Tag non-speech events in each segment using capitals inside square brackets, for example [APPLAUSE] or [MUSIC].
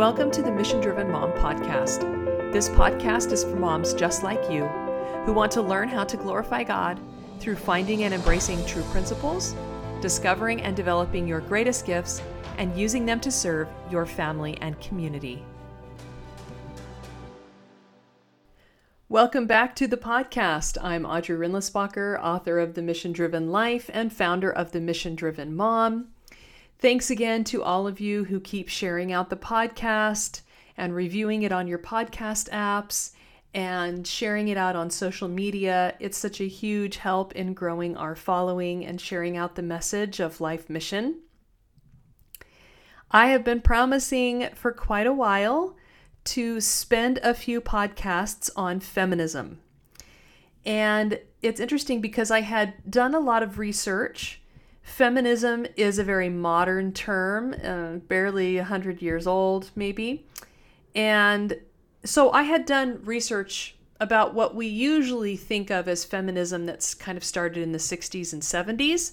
Welcome to the Mission Driven Mom Podcast. This podcast is for moms just like you who want to learn how to glorify God through finding and embracing true principles, discovering and developing your greatest gifts, and using them to serve your family and community. Welcome back to the podcast. I'm Audrey Rindlisbacher, author of The Mission Driven Life and founder of The Mission Driven Mom. Thanks again to all of you who keep sharing out the podcast and reviewing it on your podcast apps and sharing it out on social media. It's such a huge help in growing our following and sharing out the message of Life Mission. I have been promising for quite a while to spend a few podcasts on feminism. And it's interesting because I had done a lot of research Feminism is a very modern term, uh, barely 100 years old, maybe. And so I had done research about what we usually think of as feminism that's kind of started in the 60s and 70s.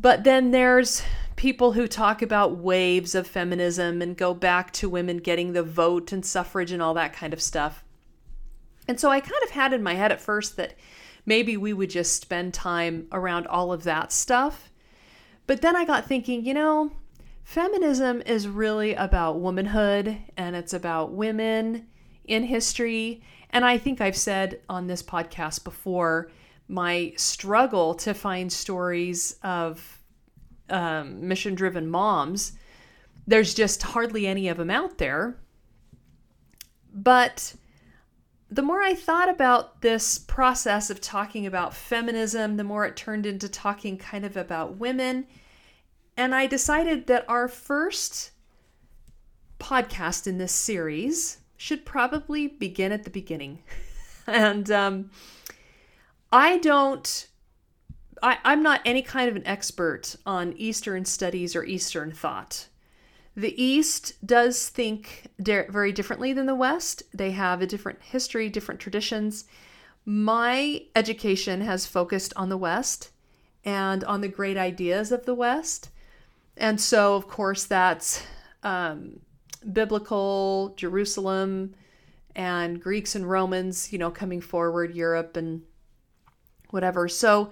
But then there's people who talk about waves of feminism and go back to women getting the vote and suffrage and all that kind of stuff. And so I kind of had in my head at first that maybe we would just spend time around all of that stuff. But then I got thinking, you know, feminism is really about womanhood and it's about women in history. And I think I've said on this podcast before my struggle to find stories of um, mission driven moms. There's just hardly any of them out there. But the more I thought about this process of talking about feminism, the more it turned into talking kind of about women. And I decided that our first podcast in this series should probably begin at the beginning. [LAUGHS] and um, I don't, I, I'm not any kind of an expert on Eastern studies or Eastern thought. The East does think very differently than the West. They have a different history, different traditions. My education has focused on the West and on the great ideas of the West. And so, of course, that's um, biblical, Jerusalem, and Greeks and Romans, you know, coming forward, Europe and whatever. So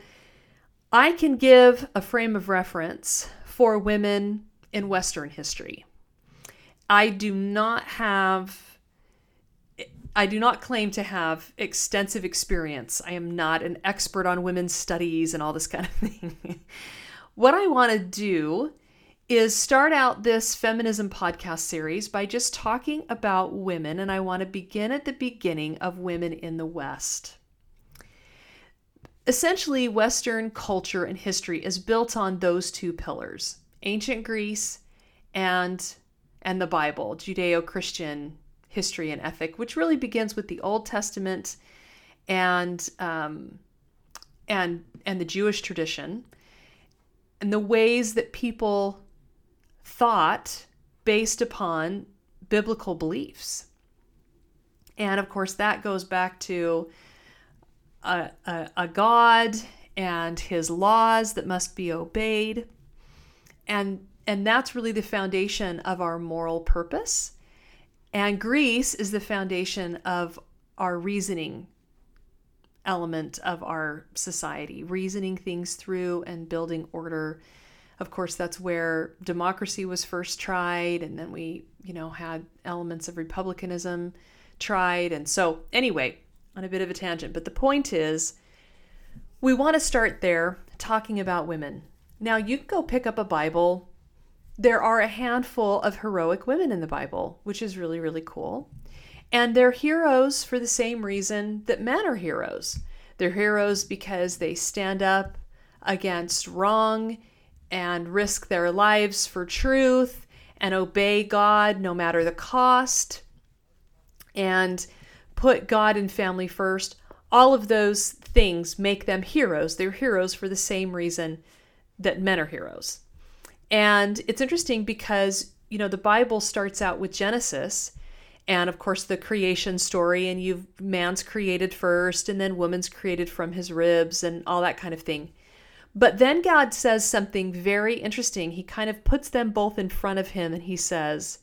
I can give a frame of reference for women in Western history. I do not have I do not claim to have extensive experience. I am not an expert on women's studies and all this kind of [LAUGHS] thing. what I want to do is start out this feminism podcast series by just talking about women, and I want to begin at the beginning of women in the West. Essentially, Western culture and history is built on those two pillars ancient Greece and and the Bible, Judeo-Christian history and ethic, which really begins with the Old Testament and um, and and the Jewish tradition, and the ways that people thought based upon biblical beliefs. And of course, that goes back to a, a, a God and his laws that must be obeyed and and that's really the foundation of our moral purpose. And Greece is the foundation of our reasoning element of our society reasoning things through and building order. Of course that's where democracy was first tried and then we you know had elements of republicanism tried. And so anyway on a bit of a tangent but the point is we want to start there talking about women now, you can go pick up a Bible. There are a handful of heroic women in the Bible, which is really, really cool. And they're heroes for the same reason that men are heroes. They're heroes because they stand up against wrong and risk their lives for truth and obey God no matter the cost and put God and family first. All of those things make them heroes. They're heroes for the same reason that men are heroes. And it's interesting because, you know, the Bible starts out with Genesis and of course the creation story and you've man's created first and then woman's created from his ribs and all that kind of thing. But then God says something very interesting. He kind of puts them both in front of him and he says,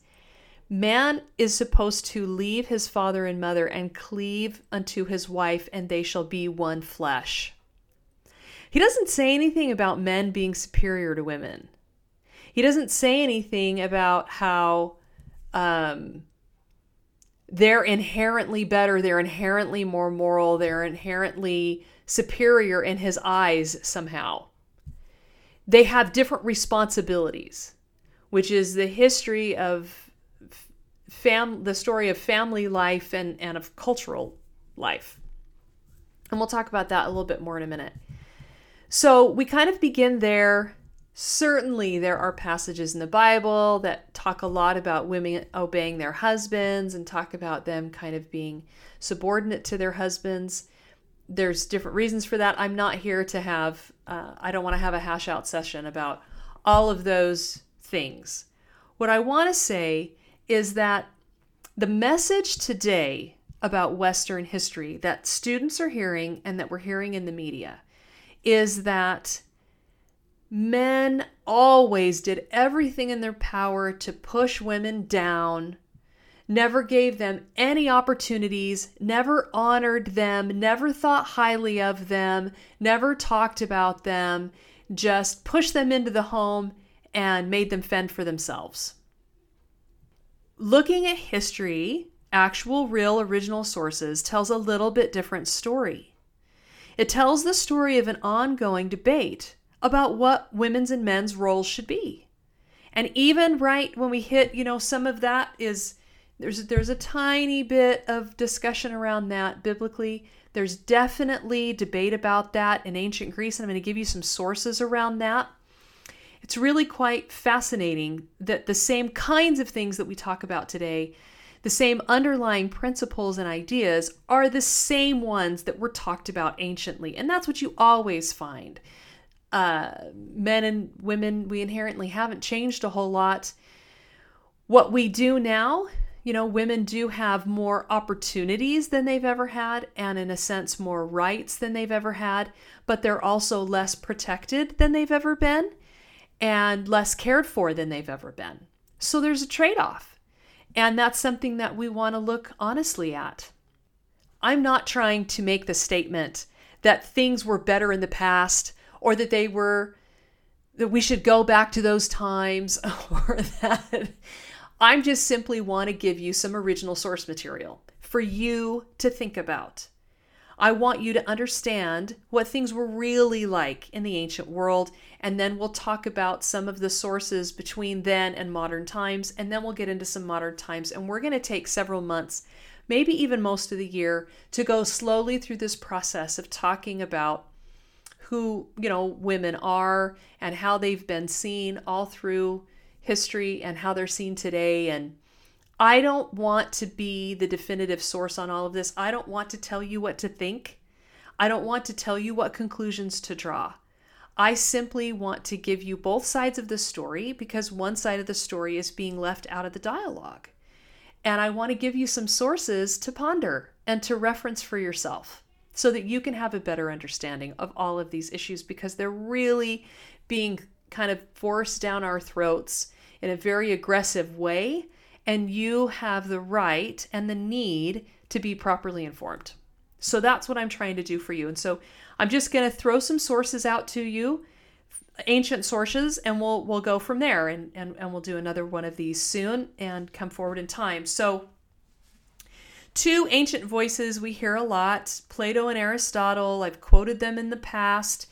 Man is supposed to leave his father and mother and cleave unto his wife, and they shall be one flesh. He doesn't say anything about men being superior to women. He doesn't say anything about how um, they're inherently better, they're inherently more moral, they're inherently superior in his eyes somehow. They have different responsibilities, which is the history of fam the story of family life and, and of cultural life. And we'll talk about that a little bit more in a minute. So we kind of begin there. Certainly, there are passages in the Bible that talk a lot about women obeying their husbands and talk about them kind of being subordinate to their husbands. There's different reasons for that. I'm not here to have, uh, I don't want to have a hash out session about all of those things. What I want to say is that the message today about Western history that students are hearing and that we're hearing in the media is that men always did everything in their power to push women down, never gave them any opportunities, never honored them, never thought highly of them, never talked about them, just pushed them into the home and made them fend for themselves. Looking at history, actual, real, original sources tells a little bit different story. It tells the story of an ongoing debate about what women's and men's roles should be. And even right when we hit, you know, some of that is there's there's a tiny bit of discussion around that biblically. There's definitely debate about that in ancient Greece, and I'm going to give you some sources around that. It's really quite fascinating that the same kinds of things that we talk about today the same underlying principles and ideas are the same ones that were talked about anciently. And that's what you always find. Uh, men and women, we inherently haven't changed a whole lot. What we do now, you know, women do have more opportunities than they've ever had, and in a sense, more rights than they've ever had, but they're also less protected than they've ever been and less cared for than they've ever been. So there's a trade off. And that's something that we want to look honestly at. I'm not trying to make the statement that things were better in the past or that they were that we should go back to those times [LAUGHS] or that I'm just simply want to give you some original source material for you to think about. I want you to understand what things were really like in the ancient world, and then we'll talk about some of the sources between then and modern times, and then we'll get into some modern times. And we're going to take several months, maybe even most of the year, to go slowly through this process of talking about who, you know, women are and how they've been seen all through history and how they're seen today and I don't want to be the definitive source on all of this. I don't want to tell you what to think. I don't want to tell you what conclusions to draw. I simply want to give you both sides of the story because one side of the story is being left out of the dialogue. And I want to give you some sources to ponder and to reference for yourself so that you can have a better understanding of all of these issues because they're really being kind of forced down our throats in a very aggressive way and you have the right and the need to be properly informed. So that's what I'm trying to do for you. And so I'm just going to throw some sources out to you, ancient sources, and we'll we'll go from there and, and, and we'll do another one of these soon and come forward in time. So two ancient voices we hear a lot, Plato and Aristotle. I've quoted them in the past.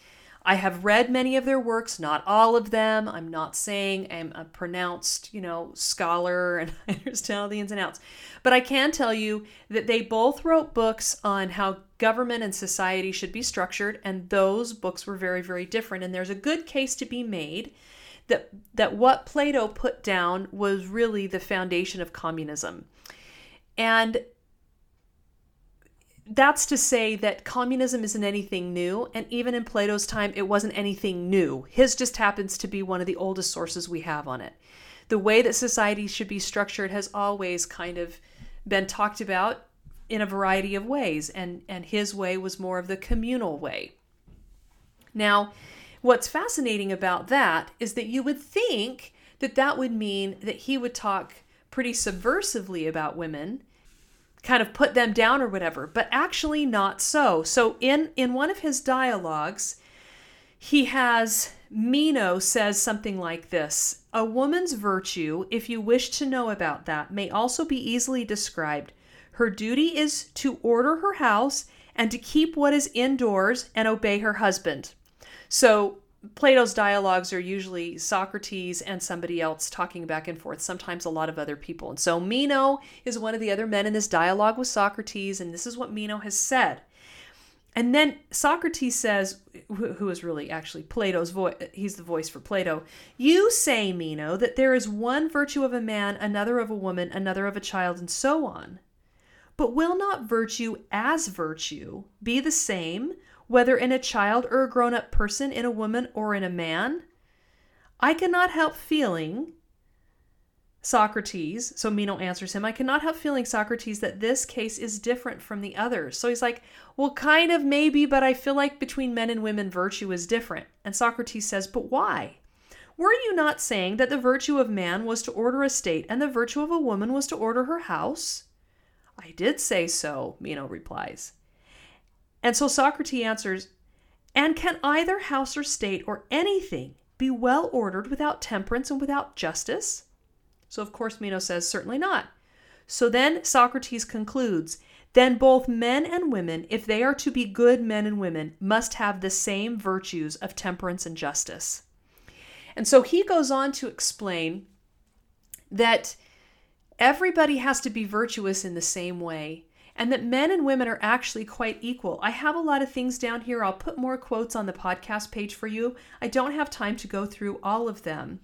I have read many of their works, not all of them. I'm not saying I'm a pronounced, you know, scholar [LAUGHS] and I understand all the ins and outs. But I can tell you that they both wrote books on how government and society should be structured, and those books were very, very different. And there's a good case to be made that that what Plato put down was really the foundation of communism. And that's to say that communism isn't anything new, and even in Plato's time, it wasn't anything new. His just happens to be one of the oldest sources we have on it. The way that society should be structured has always kind of been talked about in a variety of ways, and, and his way was more of the communal way. Now, what's fascinating about that is that you would think that that would mean that he would talk pretty subversively about women, kind of put them down or whatever, but actually not so. So in in one of his dialogues, he has Meno says something like this A woman's virtue, if you wish to know about that, may also be easily described. Her duty is to order her house and to keep what is indoors and obey her husband. So Plato's dialogues are usually Socrates and somebody else talking back and forth, sometimes a lot of other people. And so Meno is one of the other men in this dialogue with Socrates, and this is what Meno has said. And then Socrates says, who is really actually Plato's voice, he's the voice for Plato. You say, Meno, that there is one virtue of a man, another of a woman, another of a child, and so on. But will not virtue as virtue be the same, whether in a child or a grown up person, in a woman or in a man? I cannot help feeling, Socrates, so Meno answers him, I cannot help feeling, Socrates, that this case is different from the others. So he's like, Well, kind of, maybe, but I feel like between men and women, virtue is different. And Socrates says, But why? Were you not saying that the virtue of man was to order a state and the virtue of a woman was to order her house? I did say so, Meno replies. And so Socrates answers, And can either house or state or anything be well ordered without temperance and without justice? So, of course, Meno says, certainly not. So then Socrates concludes, then both men and women, if they are to be good men and women, must have the same virtues of temperance and justice. And so he goes on to explain that everybody has to be virtuous in the same way and that men and women are actually quite equal. I have a lot of things down here. I'll put more quotes on the podcast page for you. I don't have time to go through all of them.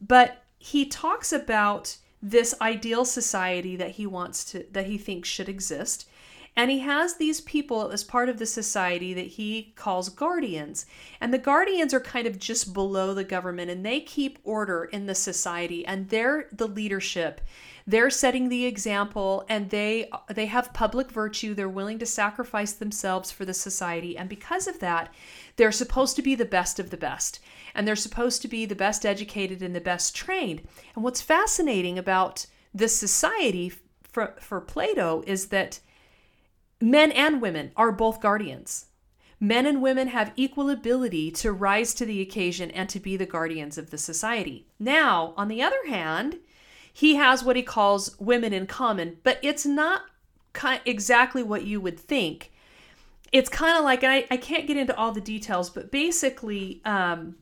But he talks about this ideal society that he wants to that he thinks should exist and he has these people as part of the society that he calls guardians and the guardians are kind of just below the government and they keep order in the society and they're the leadership they're setting the example and they they have public virtue they're willing to sacrifice themselves for the society and because of that they're supposed to be the best of the best and they're supposed to be the best educated and the best trained. And what's fascinating about this society for, for Plato is that men and women are both guardians. Men and women have equal ability to rise to the occasion and to be the guardians of the society. Now, on the other hand, he has what he calls women in common, but it's not exactly what you would think. It's kind of like, and I, I can't get into all the details, but basically, um,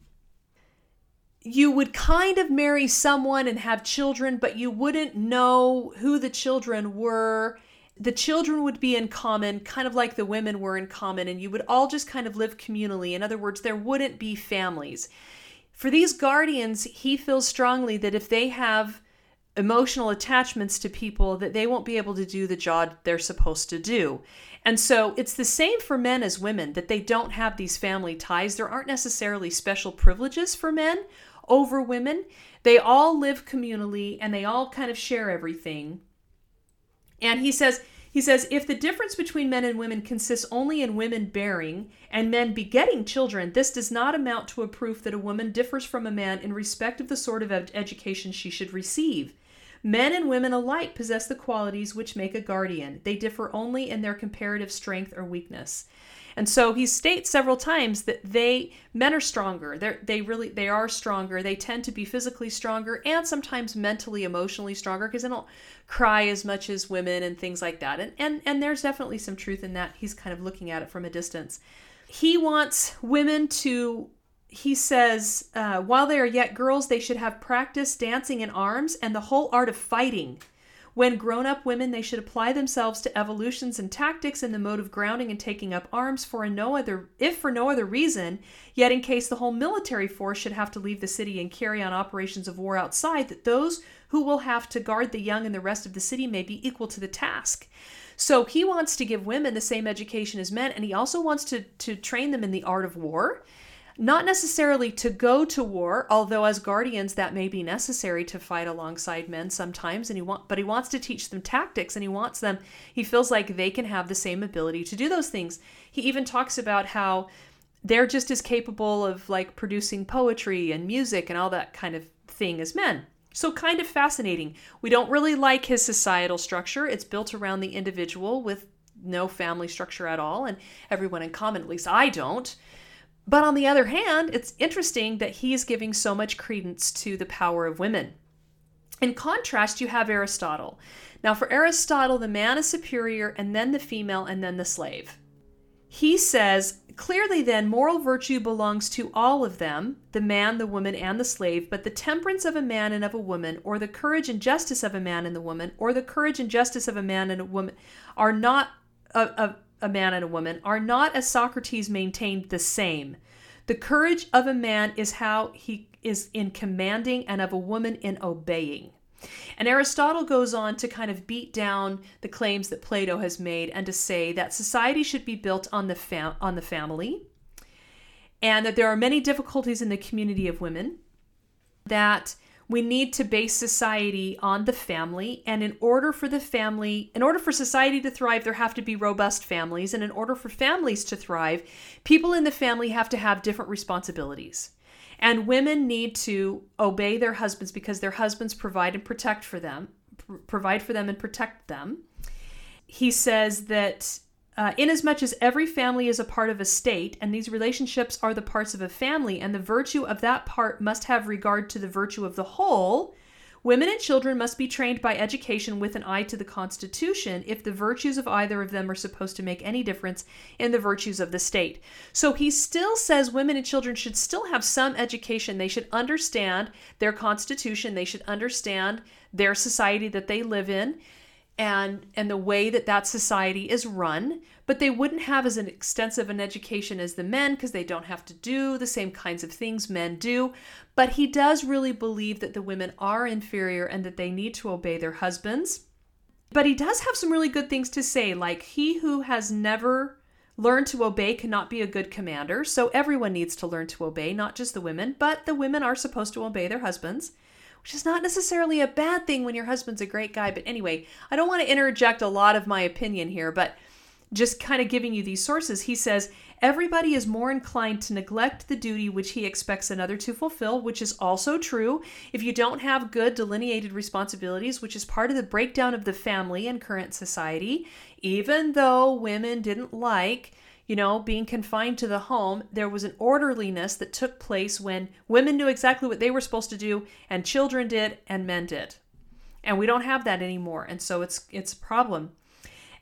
you would kind of marry someone and have children, but you wouldn't know who the children were. The children would be in common, kind of like the women were in common, and you would all just kind of live communally. In other words, there wouldn't be families. For these guardians, he feels strongly that if they have emotional attachments to people that they won't be able to do the job they're supposed to do. And so it's the same for men as women that they don't have these family ties. There aren't necessarily special privileges for men over women. They all live communally and they all kind of share everything. And he says, he says, if the difference between men and women consists only in women bearing and men begetting children, this does not amount to a proof that a woman differs from a man in respect of the sort of ed- education she should receive. Men and women alike possess the qualities which make a guardian. They differ only in their comparative strength or weakness. And so he states several times that they men are stronger. They they really they are stronger. They tend to be physically stronger and sometimes mentally, emotionally stronger because they don't cry as much as women and things like that. And and and there's definitely some truth in that. He's kind of looking at it from a distance. He wants women to he says, uh, while they are yet girls, they should have practice dancing in arms and the whole art of fighting when grown up women, they should apply themselves to evolutions and tactics in the mode of grounding and taking up arms for no other, if for no other reason, yet in case the whole military force should have to leave the city and carry on operations of war outside, that those who will have to guard the young and the rest of the city may be equal to the task. So he wants to give women the same education as men, and he also wants to, to train them in the art of war not necessarily to go to war, although as guardians that may be necessary to fight alongside men sometimes and he want but he wants to teach them tactics and he wants them he feels like they can have the same ability to do those things. He even talks about how they're just as capable of like producing poetry and music and all that kind of thing as men. So, kind of fascinating. We don't really like his societal structure. It's built around the individual with no family structure at all, and everyone in common, at least I don't. But on the other hand, it's interesting that he's giving so much credence to the power of women. In contrast, you have Aristotle. Now, for Aristotle, the man is superior, and then the female, and then the slave. He says, clearly, then, moral virtue belongs to all of them the man, the woman, and the slave, but the temperance of a man and of a woman, or the courage and justice of a man and the woman, or the courage and justice of a man and a woman, are not of, of a man and a woman, are not, as Socrates maintained, the same. The courage of a man is how he is in commanding, and of a woman in obeying. And Aristotle goes on to kind of beat down the claims that Plato has made and to say that society should be built on the fam- on the family and that there are many difficulties in the community of women that we need to base society on the family. And in order for the family in order for society to thrive there have to be robust families. And in order for families to thrive people in the family have to have different responsibilities. And women need to obey their husbands because their husbands provide and protect for them pr- provide for them and protect them. He says that uh, inasmuch as every family is a part of a state, and these relationships are the parts of a family, and the virtue of that part must have regard to the virtue of the whole, women and children must be trained by education with an eye to the Constitution if the virtues of either of them are supposed to make any difference in the virtues of the state. So he still says women and children should still have some education. They should understand their Constitution, they should understand their society that they live in and and the way that that society is run but they wouldn't have as an extensive an education as the men because they don't have to do the same kinds of things men do. But he does really believe that the women are inferior and that they need to obey their husbands. But he does have some really good things to say like he who has never learned to obey cannot be a good commander. So everyone needs to learn to obey not just the women but the women are supposed to obey their husbands which is not necessarily a bad thing when your husband's a great guy. But anyway, I don't want to interject a lot of my opinion here, but just kind of giving you these sources, he says, Everybody is more inclined to neglect the duty which he expects another to fulfill, which is also true. If you don't have good delineated responsibilities, which is part of the breakdown of the family in current society, even though women didn't like you know, being confined to the home, there was an orderliness that took place when women knew exactly what they were supposed to do and children did and men did. And we don't have that anymore, and so it's it's a problem.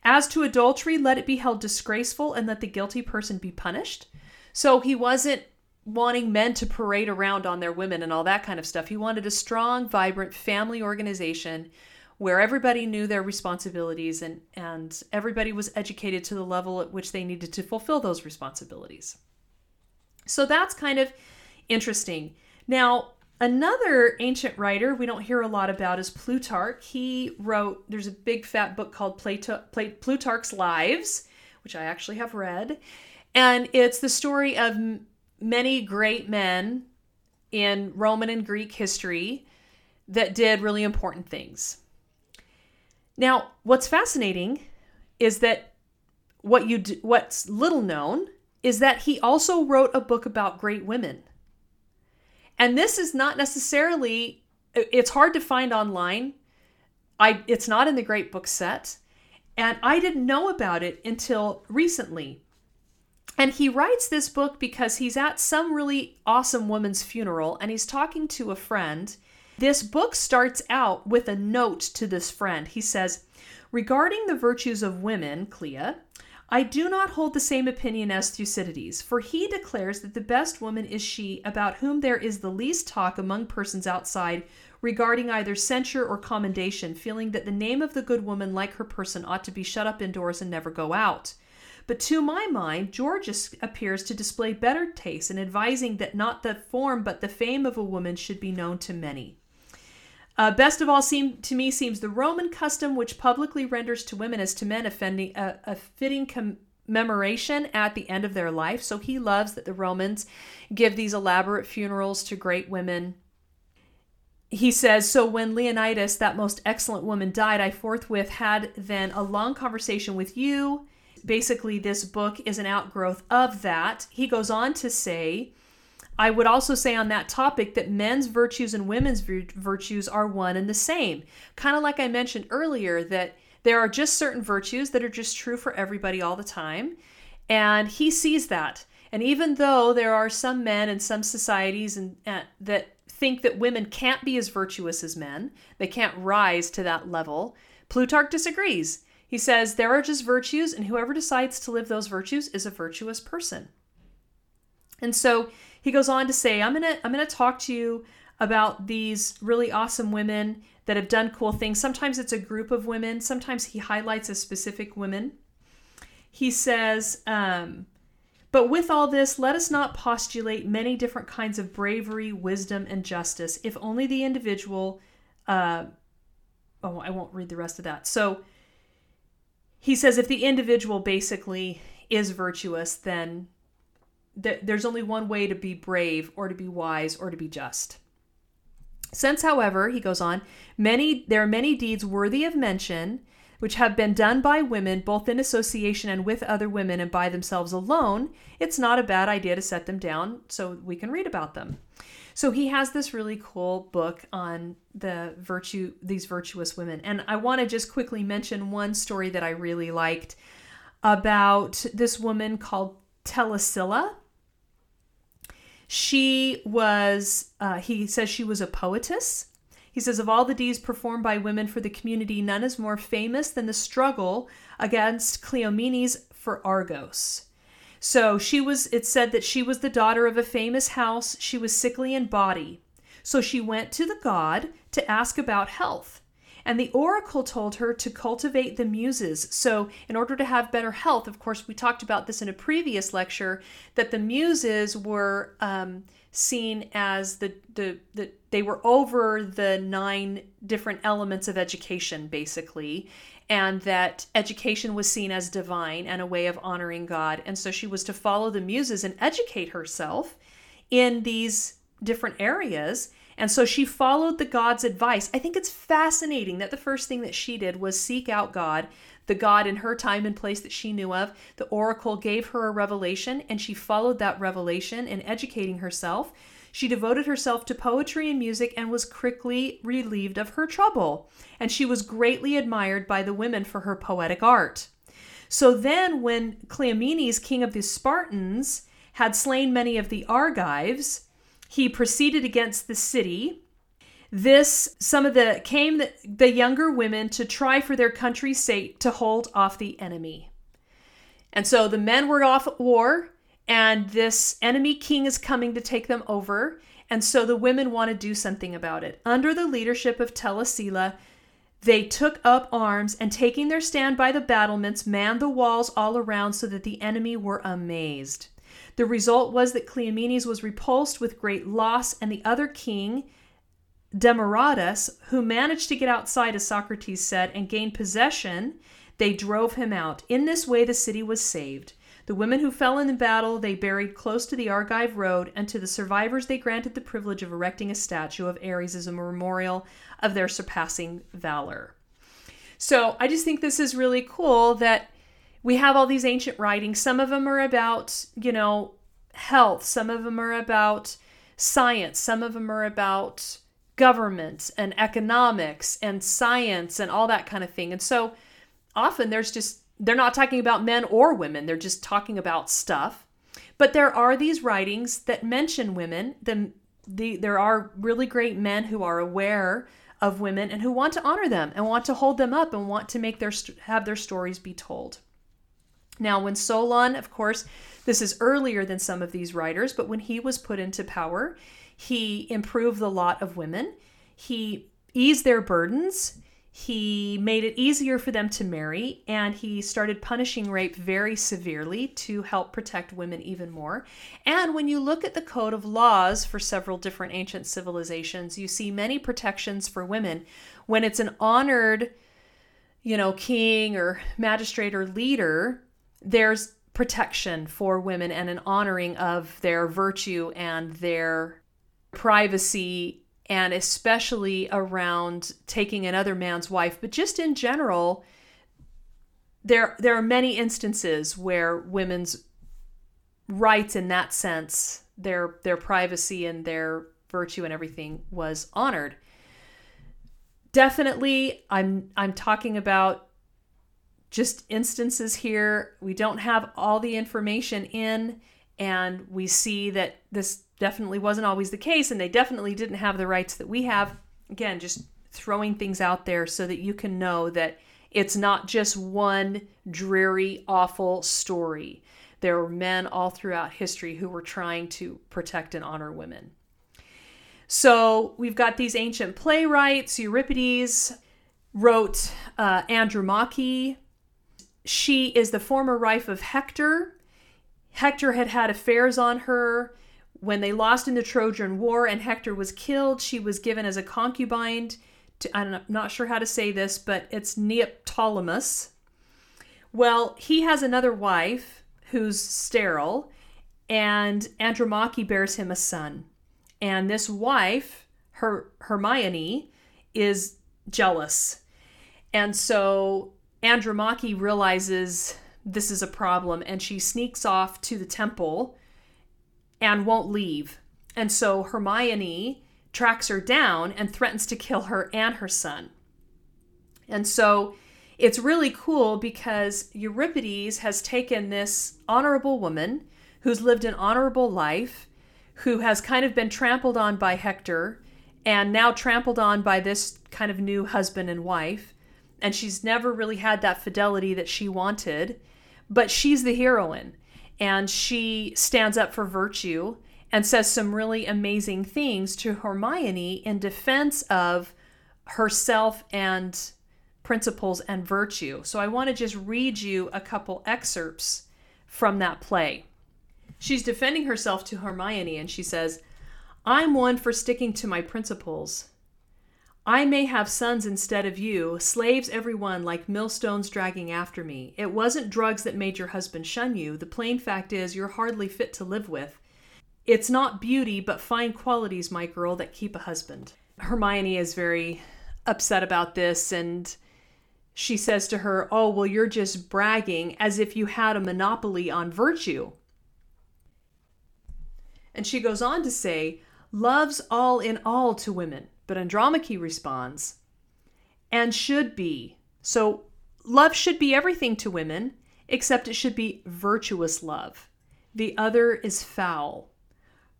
As to adultery, let it be held disgraceful and let the guilty person be punished. So he wasn't wanting men to parade around on their women and all that kind of stuff. He wanted a strong, vibrant family organization where everybody knew their responsibilities and, and everybody was educated to the level at which they needed to fulfill those responsibilities. So that's kind of interesting. Now, another ancient writer we don't hear a lot about is Plutarch. He wrote, there's a big fat book called Plato, Plutarch's Lives, which I actually have read. And it's the story of many great men in Roman and Greek history that did really important things. Now, what's fascinating is that what you do, what's little known is that he also wrote a book about great women. And this is not necessarily it's hard to find online. I it's not in the great book set, and I didn't know about it until recently. And he writes this book because he's at some really awesome woman's funeral and he's talking to a friend this book starts out with a note to this friend. He says, Regarding the virtues of women, Clea, I do not hold the same opinion as Thucydides, for he declares that the best woman is she about whom there is the least talk among persons outside regarding either censure or commendation, feeling that the name of the good woman, like her person, ought to be shut up indoors and never go out. But to my mind, Gorgias appears to display better taste in advising that not the form but the fame of a woman should be known to many. Uh, best of all, seem to me seems the Roman custom, which publicly renders to women as to men offending, uh, a fitting commemoration at the end of their life. So he loves that the Romans give these elaborate funerals to great women. He says, So when Leonidas, that most excellent woman, died, I forthwith had then a long conversation with you. Basically, this book is an outgrowth of that. He goes on to say, I would also say on that topic that men's virtues and women's virtues are one and the same. Kind of like I mentioned earlier, that there are just certain virtues that are just true for everybody all the time. And he sees that. And even though there are some men in some societies and, uh, that think that women can't be as virtuous as men, they can't rise to that level, Plutarch disagrees. He says there are just virtues, and whoever decides to live those virtues is a virtuous person. And so he goes on to say, I'm gonna I'm gonna talk to you about these really awesome women that have done cool things. Sometimes it's a group of women, sometimes he highlights a specific woman. He says, um, but with all this, let us not postulate many different kinds of bravery, wisdom, and justice, if only the individual. Uh, oh, I won't read the rest of that. So he says if the individual basically is virtuous, then th- there's only one way to be brave, or to be wise, or to be just. Since, however, he goes on, many there are many deeds worthy of mention which have been done by women both in association and with other women and by themselves alone, it's not a bad idea to set them down so we can read about them. So he has this really cool book on the virtue these virtuous women. And I want to just quickly mention one story that I really liked about this woman called Telesilla. She was, uh, he says she was a poetess. He says, of all the deeds performed by women for the community, none is more famous than the struggle against Cleomenes for Argos. So she was, it said that she was the daughter of a famous house. She was sickly in body. So she went to the god to ask about health. And the oracle told her to cultivate the muses. So, in order to have better health, of course, we talked about this in a previous lecture, that the muses were um, seen as the, the, the, they were over the nine different elements of education, basically, and that education was seen as divine and a way of honoring God. And so she was to follow the muses and educate herself in these different areas and so she followed the God's advice. I think it's fascinating that the first thing that she did was seek out God, the God in her time and place that she knew of. The oracle gave her a revelation, and she followed that revelation in educating herself. She devoted herself to poetry and music and was quickly relieved of her trouble. And she was greatly admired by the women for her poetic art. So then, when Cleomenes, king of the Spartans, had slain many of the Argives, he proceeded against the city. This some of the came the, the younger women to try for their country's sake to hold off the enemy. And so the men were off at war, and this enemy king is coming to take them over. And so the women want to do something about it. Under the leadership of Telesilla, they took up arms and, taking their stand by the battlements, manned the walls all around so that the enemy were amazed. The result was that Cleomenes was repulsed with great loss, and the other king, Demaratus, who managed to get outside, as Socrates said, and gain possession, they drove him out. In this way, the city was saved. The women who fell in the battle they buried close to the Argive road, and to the survivors they granted the privilege of erecting a statue of Ares as a memorial of their surpassing valor. So I just think this is really cool that we have all these ancient writings. Some of them are about, you know, health, some of them are about science, some of them are about government and economics and science and all that kind of thing. And so often there's just, they're not talking about men or women, they're just talking about stuff. But there are these writings that mention women. The, the, there are really great men who are aware of women and who want to honor them and want to hold them up and want to make their have their stories be told. Now, when Solon, of course, this is earlier than some of these writers, but when he was put into power, he improved the lot of women. He eased their burdens. He made it easier for them to marry, and he started punishing rape very severely to help protect women even more. And when you look at the code of laws for several different ancient civilizations, you see many protections for women. When it's an honored, you know, king or magistrate or leader, there's protection for women and an honoring of their virtue and their privacy and especially around taking another man's wife but just in general there there are many instances where women's rights in that sense their their privacy and their virtue and everything was honored. Definitely, I'm I'm talking about just instances here. We don't have all the information in, and we see that this definitely wasn't always the case, and they definitely didn't have the rights that we have. Again, just throwing things out there so that you can know that it's not just one dreary, awful story. There were men all throughout history who were trying to protect and honor women. So we've got these ancient playwrights. Euripides wrote uh, Andromache. She is the former wife of Hector. Hector had had affairs on her. When they lost in the Trojan War and Hector was killed, she was given as a concubine to, I'm not sure how to say this, but it's Neoptolemus. Well, he has another wife who's sterile, and Andromache bears him a son. And this wife, her Hermione, is jealous. And so Andromache realizes this is a problem and she sneaks off to the temple and won't leave. And so Hermione tracks her down and threatens to kill her and her son. And so it's really cool because Euripides has taken this honorable woman who's lived an honorable life who has kind of been trampled on by Hector and now trampled on by this kind of new husband and wife. And she's never really had that fidelity that she wanted, but she's the heroine and she stands up for virtue and says some really amazing things to Hermione in defense of herself and principles and virtue. So I want to just read you a couple excerpts from that play. She's defending herself to Hermione and she says, I'm one for sticking to my principles. I may have sons instead of you, slaves every one, like millstones dragging after me. It wasn't drugs that made your husband shun you. The plain fact is, you're hardly fit to live with. It's not beauty, but fine qualities, my girl, that keep a husband. Hermione is very upset about this, and she says to her, Oh, well, you're just bragging as if you had a monopoly on virtue. And she goes on to say, love's all in all to women. But Andromache responds, and should be. So love should be everything to women, except it should be virtuous love. The other is foul.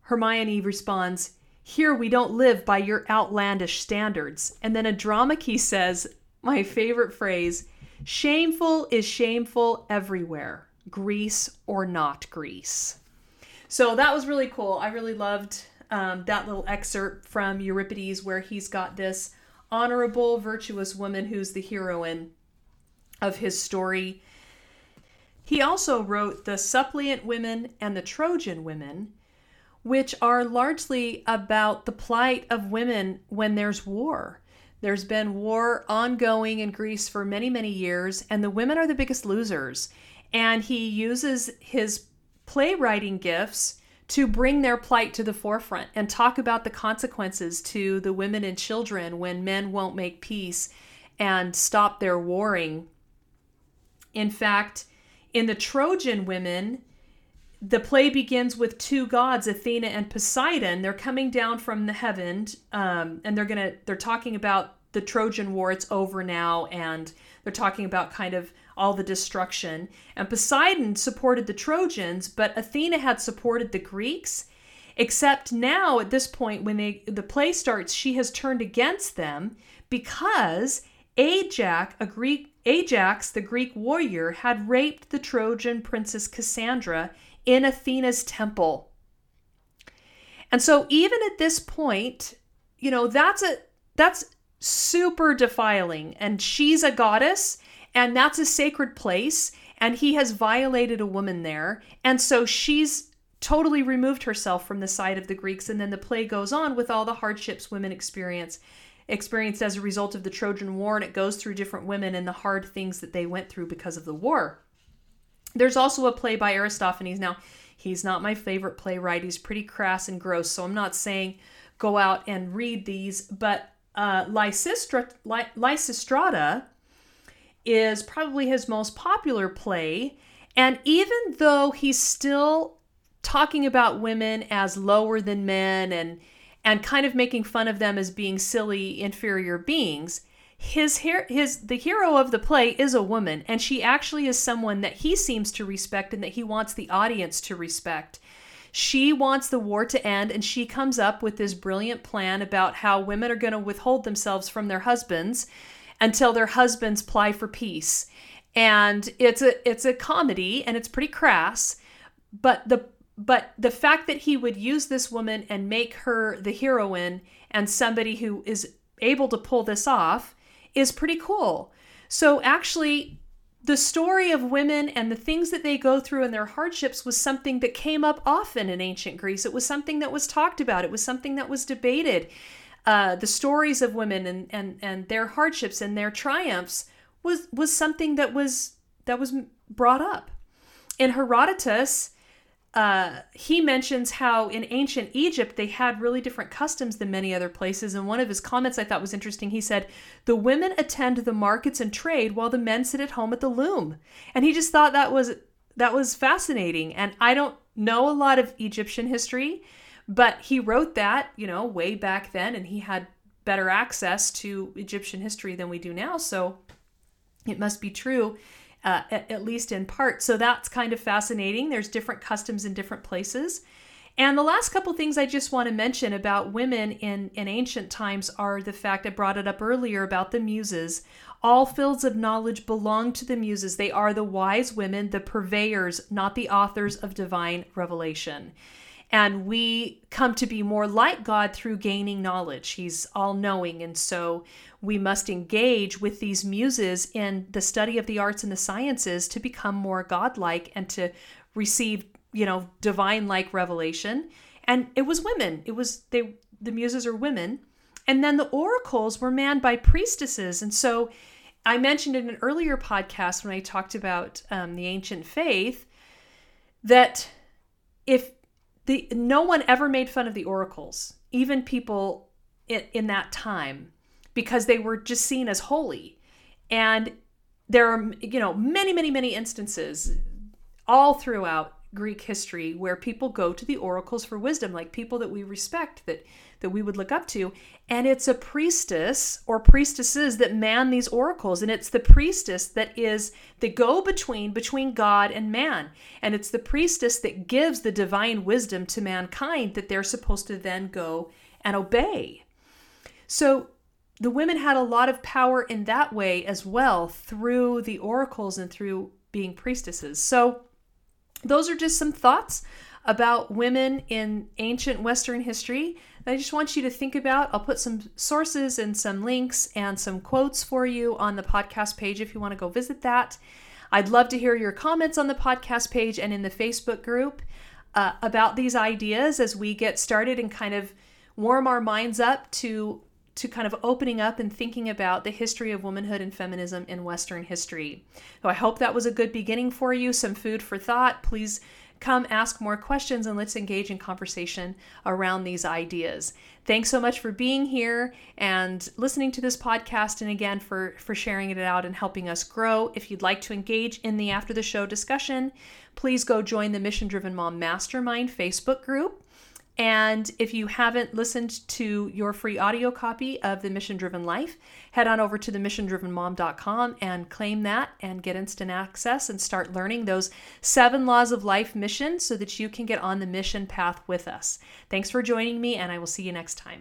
Hermione responds, Here we don't live by your outlandish standards. And then Andromache says, my favorite phrase, shameful is shameful everywhere, Greece or not Greece. So that was really cool. I really loved um, that little excerpt from Euripides where he's got this honorable, virtuous woman who's the heroine of his story. He also wrote The Suppliant Women and the Trojan Women, which are largely about the plight of women when there's war. There's been war ongoing in Greece for many, many years, and the women are the biggest losers. And he uses his playwriting gifts to bring their plight to the forefront and talk about the consequences to the women and children when men won't make peace and stop their warring. In fact, in the Trojan women, the play begins with two gods, Athena and Poseidon. They're coming down from the heaven, um, and they're gonna they're talking about the Trojan War. It's over now, and they're talking about kind of all the destruction. And Poseidon supported the Trojans, but Athena had supported the Greeks. Except now, at this point, when they, the play starts, she has turned against them because Ajax, a Greek Ajax, the Greek warrior, had raped the Trojan princess Cassandra in Athena's temple. And so even at this point, you know, that's a that's super defiling and she's a goddess and that's a sacred place and he has violated a woman there and so she's totally removed herself from the side of the greeks and then the play goes on with all the hardships women experience experienced as a result of the trojan war and it goes through different women and the hard things that they went through because of the war. There's also a play by aristophanes. Now he's not my favorite playwright. He's pretty crass and gross so i'm not saying go out and read these but uh, Lysistrata, Lysistrata is probably his most popular play. And even though he's still talking about women as lower than men and and kind of making fun of them as being silly inferior beings his his the hero of the play is a woman and she actually is someone that he seems to respect and that he wants the audience to respect she wants the war to end and she comes up with this brilliant plan about how women are going to withhold themselves from their husbands until their husbands ply for peace and it's a it's a comedy and it's pretty crass but the but the fact that he would use this woman and make her the heroine and somebody who is able to pull this off is pretty cool. So actually, the story of women and the things that they go through and their hardships was something that came up often in ancient Greece. It was something that was talked about. It was something that was debated. Uh, the stories of women and, and, and their hardships and their triumphs was was something that was that was brought up. In Herodotus, uh, he mentions how in ancient Egypt they had really different customs than many other places. And one of his comments I thought was interesting. He said, The women attend the markets and trade while the men sit at home at the loom. And he just thought that was that was fascinating. And I don't know a lot of Egyptian history, but he wrote that, you know, way back then, and he had better access to Egyptian history than we do now. So it must be true uh, at, at least in part. So that's kind of fascinating. There's different customs in different places. And the last couple things I just want to mention about women in, in ancient times are the fact I brought it up earlier about the muses. All fields of knowledge belong to the muses. They are the wise women, the purveyors, not the authors of divine revelation. And we come to be more like God through gaining knowledge. He's all knowing. And so we must engage with these muses in the study of the arts and the sciences to become more godlike and to receive, you know, divine like revelation. And it was women. It was they the muses are women. And then the oracles were manned by priestesses. And so I mentioned in an earlier podcast when I talked about um, the ancient faith that if the no one ever made fun of the oracles, even people in, in that time, because they were just seen as holy. And there are, you know, many, many, many instances all throughout Greek history where people go to the oracles for wisdom, like people that we respect, that that we would look up to, and it's a priestess or priestesses that man these oracles, and it's the priestess that is the go between between God and man, and it's the priestess that gives the divine wisdom to mankind that they're supposed to then go and obey. So the women had a lot of power in that way as well through the oracles and through being priestesses. So those are just some thoughts about women in ancient Western history I just want you to think about. I'll put some sources and some links and some quotes for you on the podcast page if you want to go visit that. I'd love to hear your comments on the podcast page and in the Facebook group uh, about these ideas as we get started and kind of warm our minds up to to kind of opening up and thinking about the history of womanhood and feminism in Western history. So I hope that was a good beginning for you, some food for thought. Please come ask more questions and let's engage in conversation around these ideas. Thanks so much for being here and listening to this podcast and again for for sharing it out and helping us grow. If you'd like to engage in the after the show discussion, please go join the Mission Driven Mom Mastermind Facebook group. And if you haven't listened to your free audio copy of The Mission Driven Life, head on over to themissiondrivenmom.com and claim that and get instant access and start learning those seven laws of life mission so that you can get on the mission path with us. Thanks for joining me, and I will see you next time.